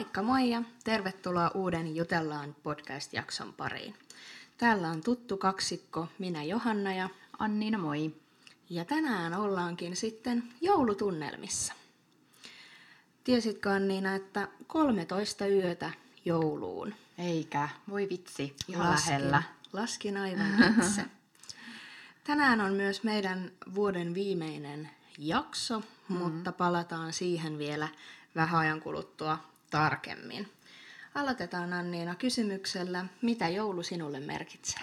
Moikka moi ja tervetuloa uuden Jutellaan podcast-jakson pariin. Täällä on tuttu kaksikko, minä Johanna ja Anniina, moi. Ja tänään ollaankin sitten joulutunnelmissa. Tiesitkö Anniina, että 13 yötä jouluun? Eikä, voi vitsi, ihan laskin, lähellä. Laskin aivan itse. Tänään on myös meidän vuoden viimeinen jakso, mm. mutta palataan siihen vielä vähän ajan kuluttua tarkemmin. Aloitetaan Anniina kysymyksellä, mitä joulu sinulle merkitsee?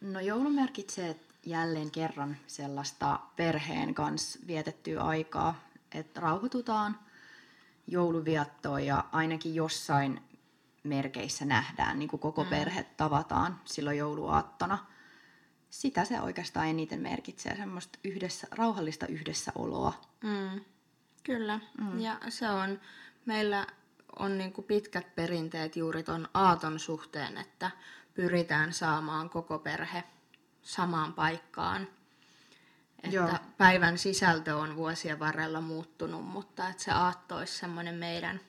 No joulu merkitsee jälleen kerran sellaista perheen kanssa vietettyä aikaa, että rauhoitutaan jouluviattoon ja ainakin jossain merkeissä nähdään, niin kuin koko mm. perhe tavataan silloin jouluaattona. Sitä se oikeastaan eniten merkitsee, semmoista yhdessä, rauhallista yhdessäoloa. Mm. Kyllä, mm. ja se on, meillä on niin kuin pitkät perinteet juuri tuon aaton suhteen, että pyritään saamaan koko perhe samaan paikkaan. Että Joo. päivän sisältö on vuosien varrella muuttunut, mutta että se aatto olisi semmoinen meidän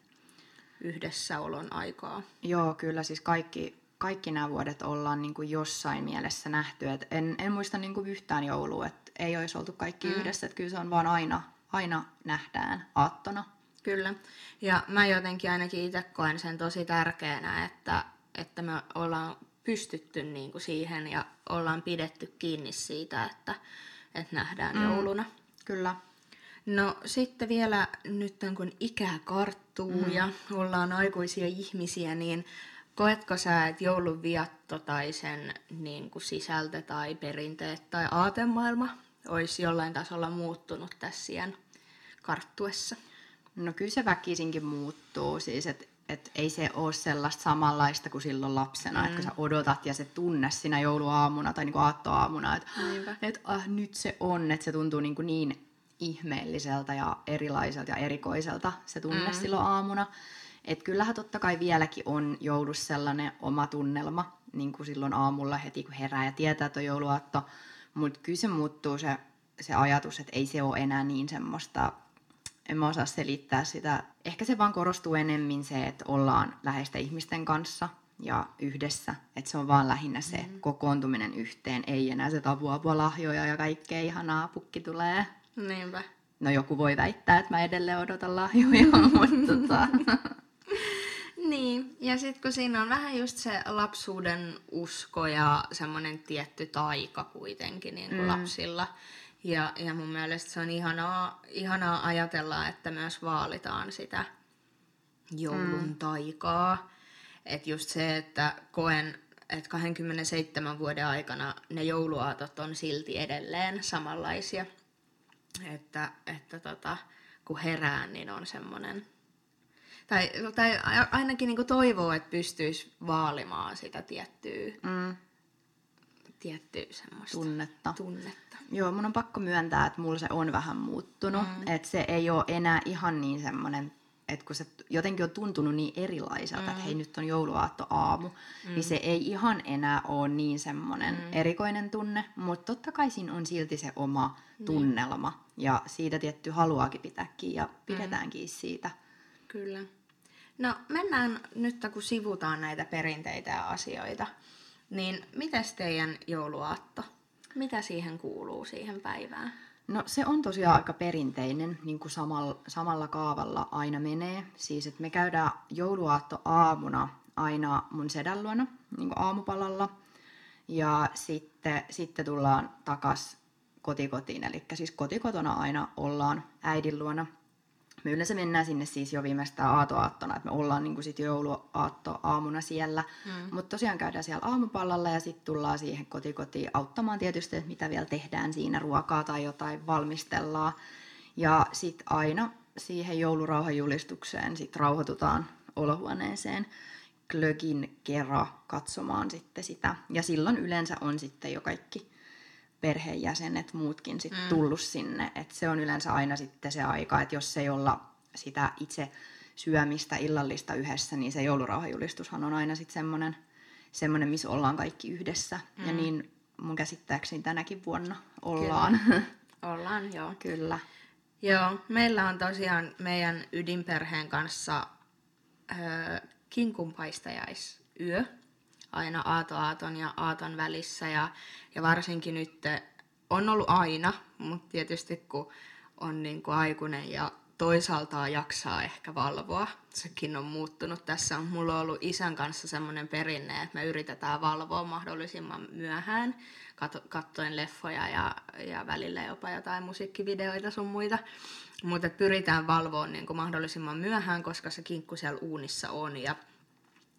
yhdessäolon aikaa. Joo, kyllä siis kaikki, kaikki nämä vuodet ollaan niin kuin jossain mielessä nähty. Et en, en muista niin kuin yhtään joulua, että ei olisi oltu kaikki mm. yhdessä. Että kyllä se on vaan aina, aina nähdään aattona. Kyllä. Ja mä jotenkin ainakin itse koen sen tosi tärkeänä, että, että me ollaan pystytty niin kuin siihen ja ollaan pidetty kiinni siitä, että, että nähdään mm. jouluna. Kyllä. No sitten vielä nyt kun ikä karttuu mm. ja ollaan aikuisia ihmisiä, niin koetko sä, että joulun viatto tai sen niin kuin sisältö tai perinteet tai aatemaailma olisi jollain tasolla muuttunut tässä karttuessa? No kyllä se väkisinkin muuttuu, siis että et ei se ole sellaista samanlaista kuin silloin lapsena, mm. että kun sä odotat ja se tunne siinä jouluaamuna tai niinku aattoaamuna, että et, ah, nyt se on, että se tuntuu niinku niin ihmeelliseltä ja erilaiselta ja erikoiselta se tunne mm. silloin aamuna. Että kyllähän totta kai vieläkin on joulussa sellainen oma tunnelma, niin kuin silloin aamulla heti kun herää ja tietää, että on jouluaatto. Mutta kyllä se muuttuu se, se ajatus, että ei se ole enää niin semmoista en mä osaa selittää sitä. Ehkä se vaan korostuu enemmän se, että ollaan läheisten ihmisten kanssa ja yhdessä. Että se on vaan lähinnä se mm. kokoontuminen yhteen, ei enää se tavu apua lahjoja ja kaikkea ihanaa pukki tulee. Niinpä. No joku voi väittää, että mä edelleen odotan lahjoja, mutta tota... Niin, ja sitten kun siinä on vähän just se lapsuuden usko ja semmoinen tietty taika kuitenkin niin kuin mm. lapsilla, ja, ja mun mielestä se on ihanaa, ihanaa ajatella, että myös vaalitaan sitä joulun mm. taikaa. Että just se, että koen, että 27 vuoden aikana ne jouluaatot on silti edelleen samanlaisia. Että, että tota, kun herää, niin on semmoinen... Tai, tai ainakin niin toivoo, että pystyisi vaalimaan sitä tiettyä, mm. Tiettyä semmoista tunnetta. tunnetta. Joo, mun on pakko myöntää, että mulla se on vähän muuttunut. Mm. Että se ei ole enää ihan niin semmoinen, että kun se jotenkin on tuntunut niin erilaiselta, mm. että hei nyt on jouluaatto aamu, mm. niin se ei ihan enää ole niin semmoinen mm. erikoinen tunne. Mutta totta kai siinä on silti se oma mm. tunnelma. Ja siitä tietty haluaakin pitääkin ja pidetäänkin mm. siitä. Kyllä. No mennään nyt, kun sivutaan näitä perinteitä ja asioita, niin mitäs teidän jouluaatto? Mitä siihen kuuluu siihen päivään? No se on tosiaan aika perinteinen, niin kuin samalla, samalla kaavalla aina menee. Siis että me käydään jouluaatto aamuna aina mun sedän luona, niin kuin aamupalalla. Ja sitten, sitten tullaan takas kotikotiin, eli siis kotikotona aina ollaan äidin luona me yleensä mennään sinne siis jo viimeistään aatoaattona, että me ollaan niin sitten jouluaatto aamuna siellä. Mm. Mutta tosiaan käydään siellä aamupallalla ja sitten tullaan siihen kotikotiin auttamaan tietysti, että mitä vielä tehdään siinä, ruokaa tai jotain valmistellaan. Ja sitten aina siihen joulurauhajulistukseen sitten rauhoitutaan olohuoneeseen glögin kerran katsomaan sitten sitä. Ja silloin yleensä on sitten jo kaikki perheenjäsenet, muutkin sit mm. tullut sinne. Et se on yleensä aina sitten se aika, että jos ei olla sitä itse syömistä illallista yhdessä, niin se joulurauhajulistushan on aina sitten semmoinen, semmoinen, missä ollaan kaikki yhdessä. Mm. Ja niin mun käsittääkseni tänäkin vuonna ollaan. Kyllä. Ollaan, joo. Kyllä. Joo, meillä on tosiaan meidän ydinperheen kanssa ö, kinkunpaistajaisyö aina aato aaton ja aaton välissä ja, ja varsinkin nyt on ollut aina, mutta tietysti kun on niin kuin aikuinen ja toisaalta jaksaa ehkä valvoa. Sekin on muuttunut tässä. Mulla on ollut isän kanssa semmoinen perinne, että me yritetään valvoa mahdollisimman myöhään, katsoen leffoja ja, ja välillä jopa jotain musiikkivideoita sun muita. Mutta pyritään valvoa niin kuin mahdollisimman myöhään, koska se kinkku siellä uunissa on. Ja,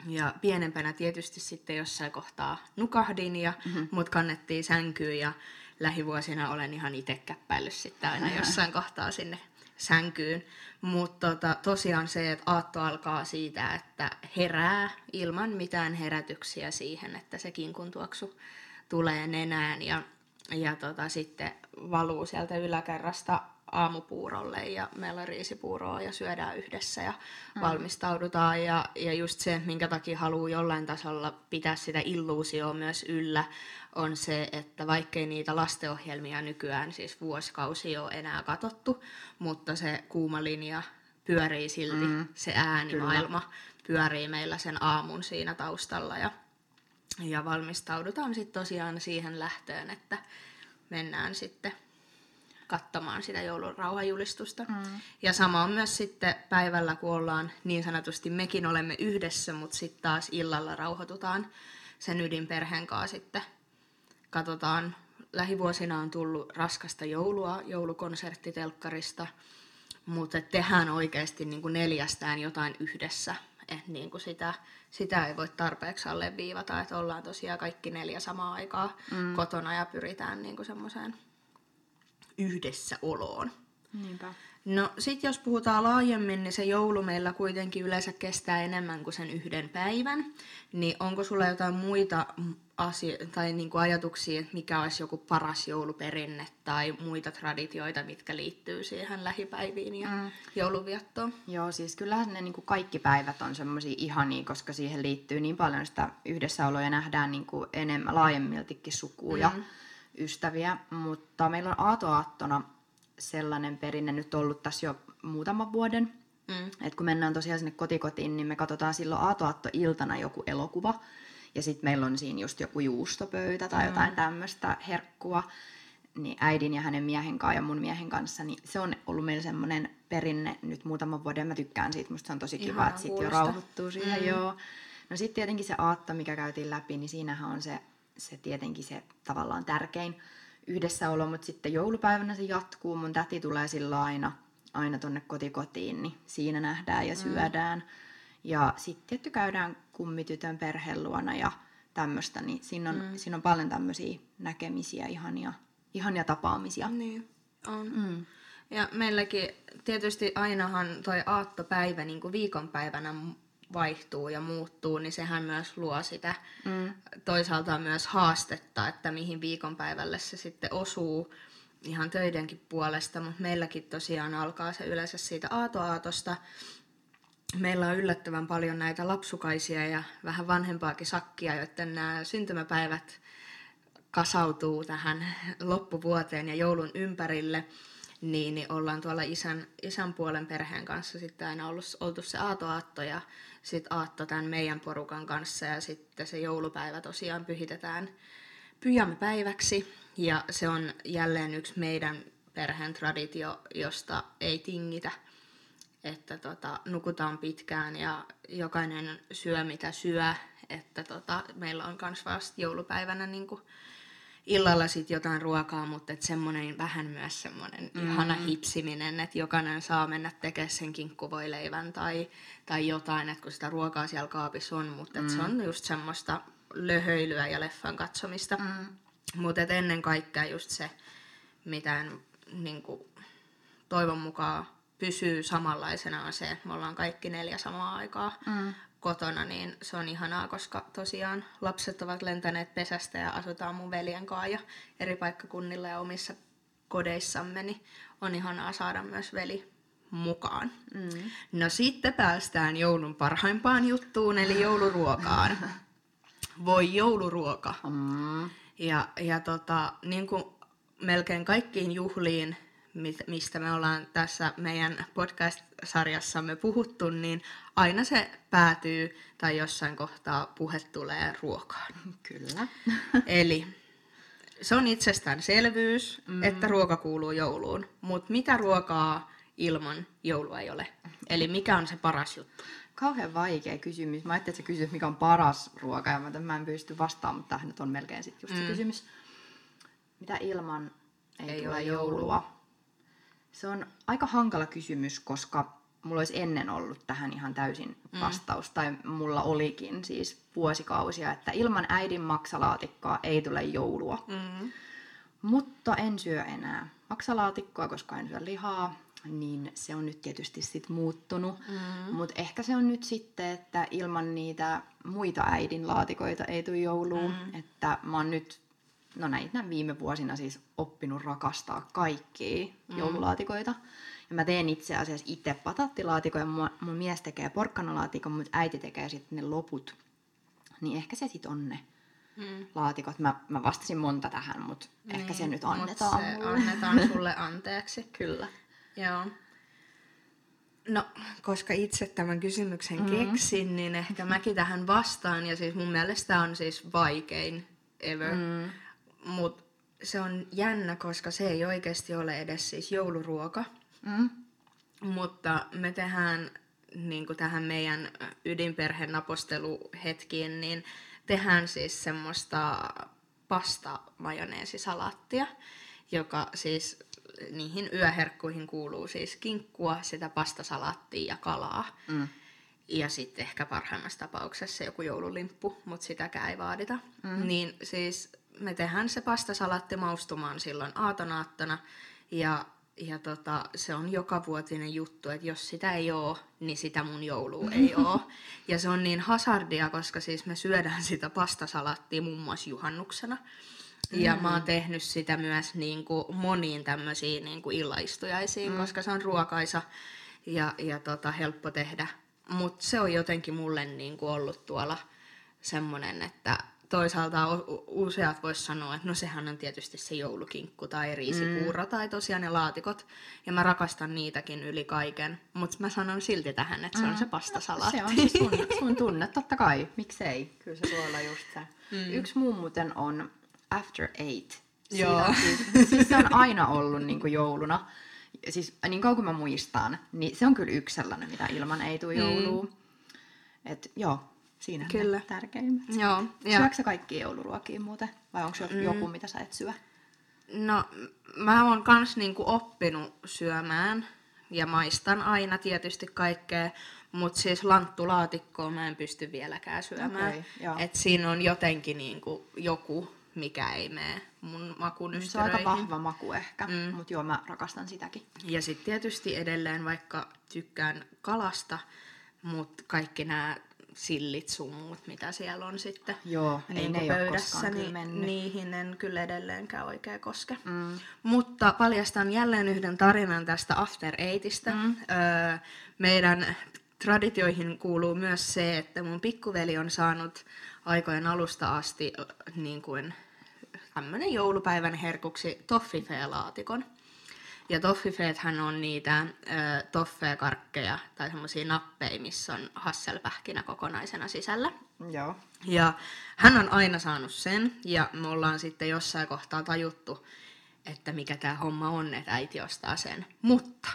ja pienempänä tietysti sitten jossain kohtaa nukahdin, ja mm-hmm. mut kannettiin sänkyyn ja lähivuosina olen ihan itse käppäillyt sitten aina jossain kohtaa sinne sänkyyn. Mutta tota, tosiaan se, että aatto alkaa siitä, että herää ilman mitään herätyksiä siihen, että se kinkun tuoksu tulee nenään ja, ja tota, sitten valuu sieltä yläkerrasta aamupuurolle ja meillä on riisipuuroa ja syödään yhdessä ja mm. valmistaudutaan. Ja, ja just se, minkä takia haluaa jollain tasolla pitää sitä illuusioa myös yllä, on se, että vaikkei niitä lastenohjelmia nykyään siis vuosikausi ole enää katottu, mutta se kuuma linja pyörii silti, mm. se äänimaailma Kyllä. pyörii meillä sen aamun siinä taustalla ja, ja valmistaudutaan sitten tosiaan siihen lähtöön, että mennään sitten katsomaan sitä joulun rauhajulistusta. Mm. Ja sama on myös sitten päivällä, kun ollaan niin sanotusti, mekin olemme yhdessä, mutta sitten taas illalla rauhoitutaan sen ydinperheen kanssa sitten. Katsotaan, lähivuosina on tullut raskasta joulua joulukonserttitelkkarista, mutta tehdään oikeasti niin kuin neljästään jotain yhdessä. Et niin kuin sitä, sitä ei voi tarpeeksi alle viivata, että ollaan tosiaan kaikki neljä samaa aikaa mm. kotona ja pyritään niin kuin semmoiseen yhdessäoloon. Niinpä. No sit jos puhutaan laajemmin, niin se joulu meillä kuitenkin yleensä kestää enemmän kuin sen yhden päivän. Niin onko sulla jotain muita asio- tai niinku ajatuksia, että mikä olisi joku paras jouluperinne tai muita traditioita, mitkä liittyy siihen lähipäiviin ja mm. jouluviettoon? Joo, siis kyllähän ne niinku kaikki päivät on semmoisia ihania, koska siihen liittyy niin paljon sitä yhdessäoloa ja nähdään niinku enemmän laajemmiltikin sukuja. Mm ystäviä, mutta meillä on aatoaattona sellainen perinne nyt ollut tässä jo muutaman vuoden. Mm. Et kun mennään tosiaan sinne kotikotiin, niin me katsotaan silloin aatoaattoiltana joku elokuva. Ja sitten meillä on siinä just joku juustopöytä tai mm. jotain tämmöistä herkkua. Niin äidin ja hänen miehen kanssa ja mun miehen kanssa, niin se on ollut meillä semmoinen perinne nyt muutaman vuoden. Mä tykkään siitä, musta se on tosi kiva, Ihana, että sitten jo rauhoittuu siihen. Mm. Joo. No sitten tietenkin se aatto, mikä käytiin läpi, niin siinähän on se se tietenkin se tavallaan tärkein yhdessäolo, mutta sitten joulupäivänä se jatkuu. Mun täti tulee sillä aina, aina tonne kotikotiin, niin siinä nähdään ja mm. syödään. Mm. Ja sitten tietty käydään kummitytön perheen luona ja tämmöistä, niin siinä on, mm. siinä on paljon tämmöisiä näkemisiä, ihania, ihania tapaamisia. Niin, on. Mm. Ja meilläkin tietysti ainahan toi aattopäivä niin kuin viikonpäivänä vaihtuu ja muuttuu, niin sehän myös luo sitä mm. toisaalta myös haastetta, että mihin viikonpäivälle se sitten osuu ihan töidenkin puolesta, mutta meilläkin tosiaan alkaa se yleensä siitä aatoaatosta. Meillä on yllättävän paljon näitä lapsukaisia ja vähän vanhempaakin sakkia, joiden nämä syntymäpäivät kasautuu tähän loppuvuoteen ja joulun ympärille niin, niin ollaan tuolla isän, isän puolen perheen kanssa sitten aina ollut, oltu se aatoaatto ja sitten aatto tämän meidän porukan kanssa ja sitten se joulupäivä tosiaan pyhitetään pyjamipäiväksi ja se on jälleen yksi meidän perheen traditio, josta ei tingitä, että tota, nukutaan pitkään ja jokainen syö mitä syö, että tota, meillä on myös vasta joulupäivänä niin kuin illalla sitten jotain ruokaa, mutta et semmoinen vähän myös semmoinen mm. ihana hipsiminen, että jokainen saa mennä tekemään sen kinkkuvoileivän tai, tai jotain, että kun sitä ruokaa siellä kaapissa on, mutta mm. se on just semmoista löhöilyä ja leffan katsomista. Mm. Mutta ennen kaikkea just se, mitä niin kuin, toivon mukaan pysyy samanlaisena on se, että me ollaan kaikki neljä samaa aikaa mm kotona, niin se on ihanaa, koska tosiaan lapset ovat lentäneet pesästä ja asutaan mun veljen kanssa ja eri paikkakunnilla ja omissa kodeissamme, niin on ihanaa saada myös veli mukaan. Mm. No sitten päästään joulun parhaimpaan juttuun, eli jouluruokaan. Voi jouluruoka. Mm. Ja, ja tota, niin kuin melkein kaikkiin juhliin mistä me ollaan tässä meidän podcast-sarjassamme puhuttu, niin aina se päätyy tai jossain kohtaa puhe tulee ruokaan. Kyllä. Eli se on itsestäänselvyys, mm. että ruoka kuuluu jouluun, mutta mitä ruokaa ilman joulua ei ole? Eli mikä on se paras juttu? Kauhean vaikea kysymys. Mä ajattelin, että sä kysyt, mikä on paras ruoka, ja mä, mä en pysty vastaamaan, mutta tähän nyt on melkein sit just mm. se kysymys. Mitä ilman ei, ei tule joulua? joulua? Se on aika hankala kysymys, koska mulla olisi ennen ollut tähän ihan täysin mm. vastaus, mm. tai mulla olikin siis vuosikausia, että ilman äidin maksalaatikkoa ei tule joulua. Mm. Mutta en syö enää maksalaatikkoa, koska en syö lihaa, niin se on nyt tietysti sit muuttunut. Mm. Mutta ehkä se on nyt sitten, että ilman niitä muita äidin laatikoita ei tule jouluun. Mm. Että mä oon nyt, no näitä viime vuosina siis oppinut rakastaa kaikkia mm. joululaatikoita. Ja mä teen itse asiassa itse patattilaatikoja, mun, mun mies tekee porkkanalaatikon, mutta äiti tekee sitten ne loput. Niin ehkä se sitten on ne mm. laatikot. Mä, mä vastasin monta tähän, mutta niin, ehkä se nyt annetaan se mulle. annetaan sulle anteeksi. Kyllä. Joo. No, koska itse tämän kysymyksen mm. keksin, niin ehkä mäkin tähän vastaan. Ja siis mun mielestä on siis vaikein ever. Mm. Mutta se on jännä, koska se ei oikeasti ole edes siis jouluruoka. Mm. Mutta me tehdään niin kuin tähän meidän ydinperheen naposteluhetkiin, niin tehdään siis semmoista pasta majoneesisalaattia, joka siis niihin yöherkkuihin kuuluu siis kinkkua, sitä pastasalaattia ja kalaa. Mm. Ja sitten ehkä parhaimmassa tapauksessa joku joululimppu, mutta sitäkään ei vaadita. Mm. Niin siis me tehdään se pastasalaatti maustumaan silloin aatonaattona. Ja, ja tota, se on joka vuotinen juttu, että jos sitä ei ole, niin sitä mun joulua ei ole. Ja se on niin hasardia, koska siis me syödään sitä pastasalaattia muun muassa juhannuksena. Ja mm. mä oon tehnyt sitä myös niin kuin moniin tämmöisiin niin kuin illaistujaisiin, mm. koska se on ruokaisa ja, ja tota, helppo tehdä. Mutta se on jotenkin mulle niin kuin ollut tuolla semmoinen, että toisaalta useat vois sanoa, että no sehän on tietysti se joulukinkku tai riisikuuro mm. tai tosiaan ne laatikot. Ja mä rakastan niitäkin yli kaiken. Mutta mä sanon silti tähän, että se mm. on se pastasalaatti. Se on se sun, sun tunne, totta kai. Miksei? Kyllä se voi olla just se. Mm. Yksi muu muuten on After Eight. Joo. Siis, siis se on aina ollut niin kuin jouluna. Siis niin kauan kuin mä muistan, niin se on kyllä yksi sellainen, mitä ilman ei tule jouluun. Mm. Et joo, siinä kyllä. ne tärkeimmät. Joo. Syöksä sä kaikki jouluruokia muuten? Vai onko mm. joku, mitä sä et syö? No, mä oon kans niinku oppinut syömään ja maistan aina tietysti kaikkea, mutta siis lanttulaatikkoa mä en pysty vieläkään syömään. Okay, Et siinä on jotenkin niinku joku mikä ei mene mun makun Se on aika vahva maku ehkä, mm. mutta joo, mä rakastan sitäkin. Ja sitten tietysti edelleen, vaikka tykkään kalasta, mutta kaikki nämä sillit, sumut, mitä siellä on sitten Joo, niin ei pöydässä, niin mennyt. niihin en kyllä edelleenkään oikein koske. Mm. Mutta paljastan jälleen yhden tarinan tästä After Eightistä. Mm. Öö, meidän traditioihin kuuluu myös se, että mun pikkuveli on saanut aikojen alusta asti niin kuin tämmöinen joulupäivän herkuksi toffifee-laatikon. Ja toffifeethän on niitä toffeekarkkeja tai semmoisia nappeja, missä on hasselpähkinä kokonaisena sisällä. Joo. Ja hän on aina saanut sen, ja me ollaan sitten jossain kohtaa tajuttu, että mikä tämä homma on, että äiti ostaa sen. Mutta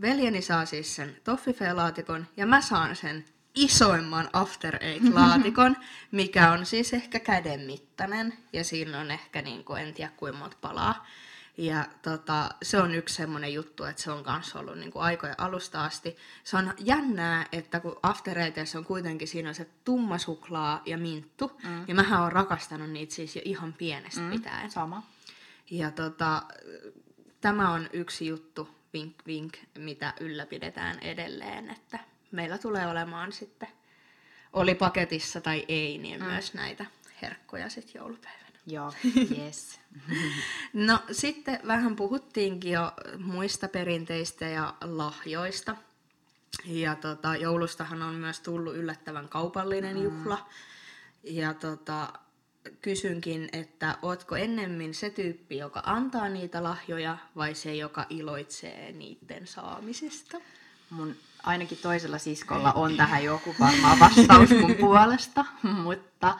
veljeni saa siis sen toffifee-laatikon, ja mä saan sen isoimman After Eight-laatikon, mikä on siis ehkä käden mittainen, ja siinä on ehkä, niin kuin, en tiedä kuinka monta palaa. Ja tota, se on yksi semmoinen juttu, että se on kanssa ollut niin kuin aikojen alusta asti. Se on jännää, että kun After on kuitenkin siinä on se tumma suklaa ja minttu, mm. ja mähän on rakastanut niitä siis jo ihan pienestä mm, pitäen. Sama. Ja tota, tämä on yksi juttu, vink vink, mitä ylläpidetään edelleen, että meillä tulee olemaan sitten, oli paketissa tai ei, niin mm. myös näitä herkkoja sitten joulupäivänä. Joo, yes. no sitten vähän puhuttiinkin jo muista perinteistä ja lahjoista. Ja tota, joulustahan on myös tullut yllättävän kaupallinen mm. juhla. Ja tota, kysynkin, että ootko ennemmin se tyyppi, joka antaa niitä lahjoja vai se, joka iloitsee niiden saamisesta? Mun ainakin toisella siskolla on tähän joku varmaan vastaus mun puolesta, mutta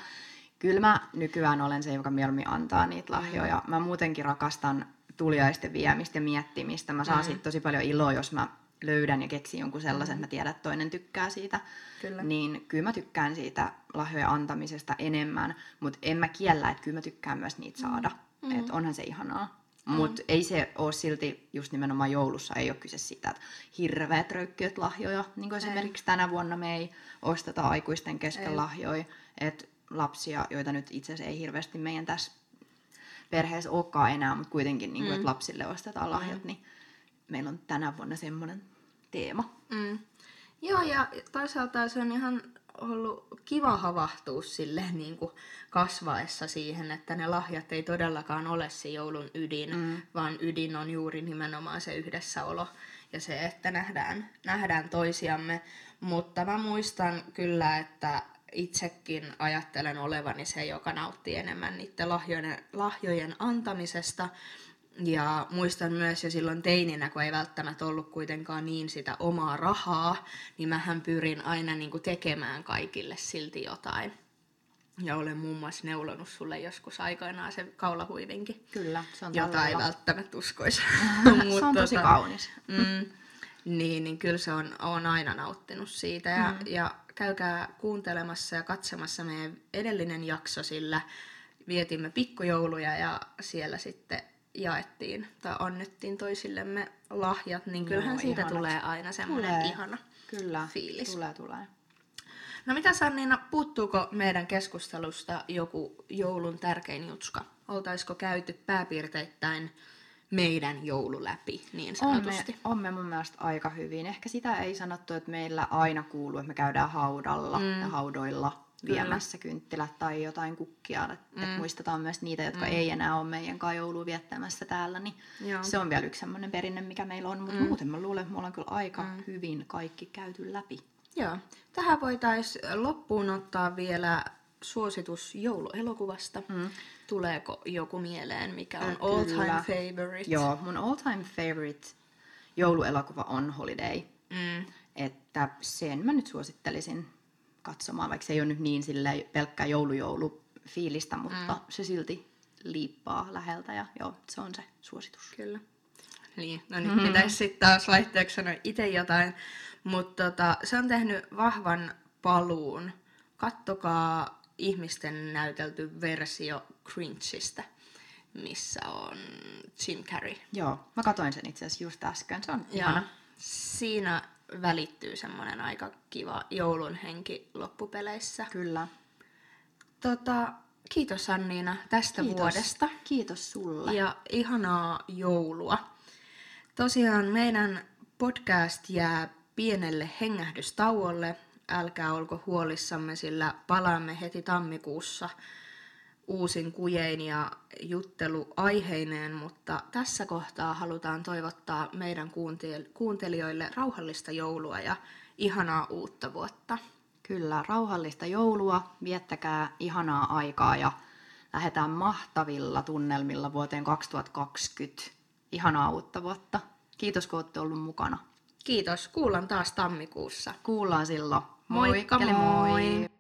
kyllä mä nykyään olen se, joka mieluummin antaa niitä lahjoja. Mä muutenkin rakastan tuliaisten viemistä ja miettimistä. Mä saan mm. siitä tosi paljon iloa, jos mä löydän ja keksin jonkun sellaisen, että mä tiedän, että toinen tykkää siitä. Kyllä. Niin kyllä mä tykkään siitä lahjojen antamisesta enemmän, mutta en mä kiellä, että kyllä mä tykkään myös niitä saada. Mm. Että onhan se ihanaa. Mm. Mutta ei se ole silti, just nimenomaan joulussa ei ole kyse siitä, että hirveät röykkiöt lahjoja. Niin kuin esimerkiksi tänä vuonna me ei osteta aikuisten kesken ei. lahjoja. Että lapsia, joita nyt itse asiassa ei hirveästi meidän tässä perheessä olekaan enää, mutta kuitenkin, niin kuin, mm. että lapsille ostetaan lahjat, mm. niin meillä on tänä vuonna semmoinen teema. Mm. Joo, ja toisaalta se on ihan ollut kiva havahtua sille niin kuin kasvaessa siihen, että ne lahjat ei todellakaan ole se joulun ydin, mm. vaan ydin on juuri nimenomaan se yhdessäolo ja se, että nähdään, nähdään toisiamme. Mutta mä muistan kyllä, että itsekin ajattelen olevani se, joka nauttii enemmän niiden lahjojen, lahjojen antamisesta. Ja muistan myös jo silloin teininä, kun ei välttämättä ollut kuitenkaan niin sitä omaa rahaa, niin mähän pyrin aina niin kuin tekemään kaikille silti jotain. Ja olen muun muassa neulonut sulle joskus aikoinaan se kaulahuivinkin. Kyllä, se on Jota ei välttämättä uskoisi. se on tosi tota, kaunis. Mm, niin, niin kyllä se on, on aina nauttinut siitä. Ja, mm. ja käykää kuuntelemassa ja katsomassa meidän edellinen jakso, sillä vietimme pikkujouluja ja siellä sitten jaettiin tai annettiin toisillemme lahjat, niin kyllähän no, siitä ihanat. tulee aina semmoinen tulee. ihana Kyllä, fiilis. tulee, tulee. No mitä Sanniina, puuttuuko meidän keskustelusta joku joulun tärkein jutska? Oltaisiko käyty pääpiirteittäin meidän joulu läpi, niin sanotusti? On me, on me mun mielestä aika hyvin. Ehkä sitä ei sanottu, että meillä aina kuuluu, että me käydään haudalla mm. ja haudoilla viemässä Kyllä. kynttilät tai jotain kukkia. Että mm. muistetaan myös niitä, jotka mm. ei enää ole meidän kanssa joulua viettämässä täällä. Niin Joo. se on vielä yksi sellainen perinne, mikä meillä on. Mutta mm. muuten mä luulen, että me ollaan kyllä aika mm. hyvin kaikki käyty läpi. Joo. Tähän voitaisiin loppuun ottaa vielä suositus jouluelokuvasta. Mm. Tuleeko joku mieleen, mikä on all time favorite? Joo, mun all time favorite jouluelokuva on Holiday. Mm. Että sen mä nyt suosittelisin katsomaan, vaikka se ei ole nyt niin pelkkää joulujoulu fiilistä, mutta mm. se silti liippaa läheltä ja joo, se on se suositus. Kyllä. Niin, no nyt mm-hmm. pitäisi sitten taas vaihteeksi sanoa itse jotain, mutta tota, se on tehnyt vahvan paluun. Kattokaa ihmisten näytelty versio Cringeista, missä on Jim Carrey. Joo, mä katsoin sen itse asiassa just äsken, se on ja ihana. Siinä välittyy semmoinen aika kiva joulun henki loppupeleissä. Kyllä. Tota, kiitos Anniina tästä kiitos. vuodesta. Kiitos sulle. Ja ihanaa joulua. Tosiaan meidän podcast jää pienelle hengähdystauolle. Älkää olko huolissamme, sillä palaamme heti tammikuussa uusin kujein ja juttelu aiheineen, mutta tässä kohtaa halutaan toivottaa meidän kuuntelijoille rauhallista joulua ja ihanaa uutta vuotta. Kyllä, rauhallista joulua, viettäkää ihanaa aikaa ja lähdetään mahtavilla tunnelmilla vuoteen 2020. Ihanaa uutta vuotta. Kiitos kun olette ollut mukana. Kiitos, kuullaan taas tammikuussa. Kuullaan silloin. Moikka moi! moi.